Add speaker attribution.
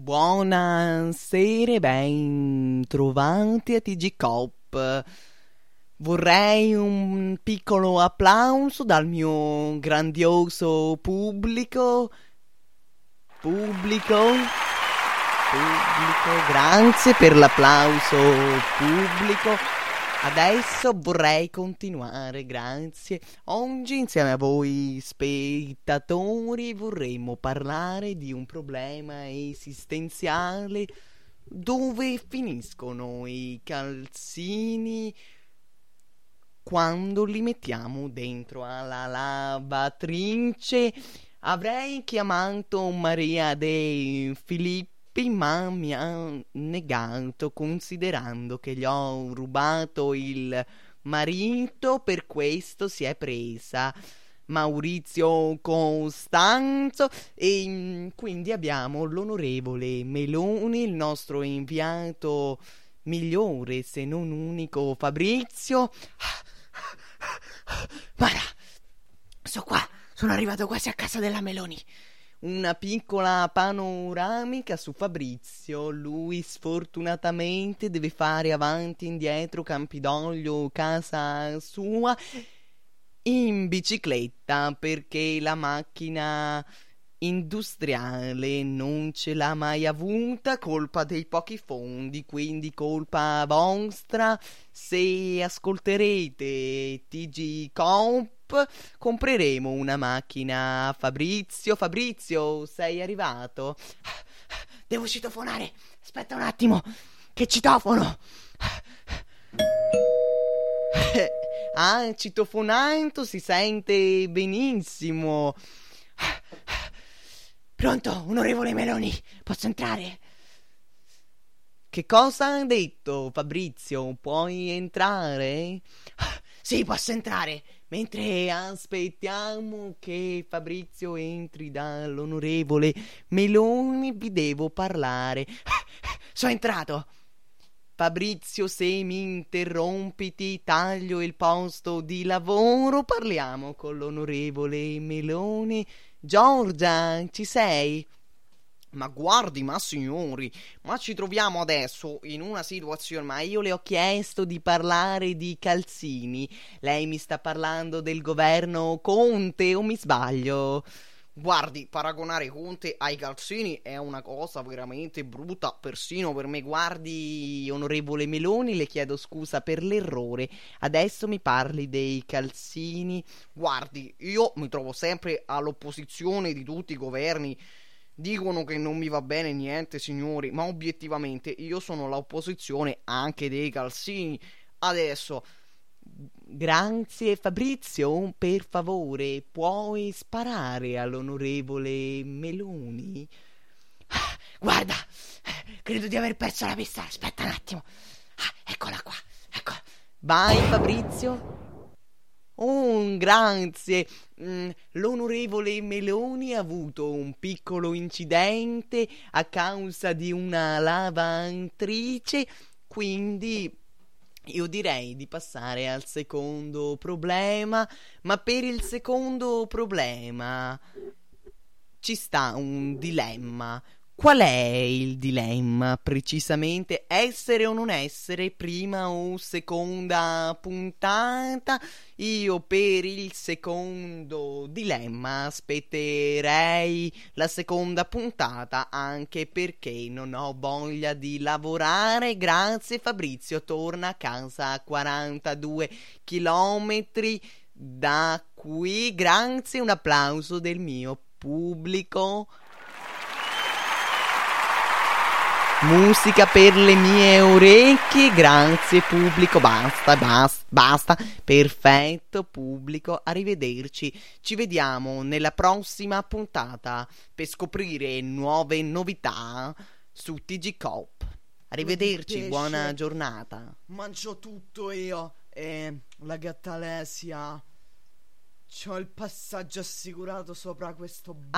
Speaker 1: Buonasera ben trovati a TG Cop. Vorrei un piccolo applauso dal mio grandioso pubblico. Pubblico. Pubblico, grazie per l'applauso pubblico. Adesso vorrei continuare, grazie. Oggi insieme a voi spettatori vorremmo parlare di un problema esistenziale dove finiscono i calzini quando li mettiamo dentro alla lavatrice. Avrei chiamato Maria De Filippi ma mi ha negato considerando che gli ho rubato il marito, per questo si è presa Maurizio Costanzo e mm, quindi abbiamo l'onorevole Meloni, il nostro inviato migliore se non unico Fabrizio. Guarda, so qua, sono arrivato quasi a casa della Meloni una piccola panoramica su Fabrizio. Lui sfortunatamente deve fare avanti e indietro Campidoglio, casa sua, in bicicletta perché la macchina industriale non ce l'ha mai avuta, colpa dei pochi fondi, quindi colpa vostra. Se ascolterete TG Comp compreremo una macchina. Fabrizio, Fabrizio, sei arrivato? Devo citofonare. Aspetta un attimo, che citofono. Ah, citofonando si sente benissimo. Pronto, onorevole Meloni, posso entrare? Che cosa ha detto Fabrizio? Puoi entrare? Sì, posso entrare. Mentre aspettiamo che Fabrizio entri dall'onorevole Meloni, vi devo parlare. Sono entrato. Fabrizio, se mi interrompi, ti taglio il posto di lavoro. Parliamo con l'onorevole Meloni. Giorgia, ci sei? Ma guardi, ma signori, ma ci troviamo adesso in una situazione. Ma io le ho chiesto di parlare di calzini. Lei mi sta parlando del governo Conte o mi sbaglio? Guardi, paragonare Conte ai calzini è una cosa veramente brutta, persino per me. Guardi, onorevole Meloni, le chiedo scusa per l'errore. Adesso mi parli dei calzini. Guardi, io mi trovo sempre all'opposizione di tutti i governi Dicono che non mi va bene niente, signori, ma obiettivamente io sono l'opposizione anche dei calzini. Adesso, grazie Fabrizio, per favore, puoi sparare all'onorevole Meloni? Ah, guarda, credo di aver perso la pista. Aspetta un attimo. Ah, eccola qua, eccola. Vai Fabrizio. Oh, grazie. Mm, l'onorevole Meloni ha avuto un piccolo incidente a causa di una lavatrice, quindi io direi di passare al secondo problema, ma per il secondo problema ci sta un dilemma. Qual è il dilemma precisamente? Essere o non essere, prima o seconda puntata? Io per il secondo dilemma aspetterei la seconda puntata anche perché non ho voglia di lavorare. Grazie Fabrizio, torna a casa a 42 chilometri da qui. Grazie, un applauso del mio pubblico. Musica per le mie orecchie, grazie pubblico, basta, basta, basta, perfetto pubblico, arrivederci, ci vediamo nella prossima puntata per scoprire nuove novità su TG Coop. Arrivederci, buona giornata.
Speaker 2: Mangio tutto io e la gatta Alessia. C'ho il passaggio assicurato sopra questo bar.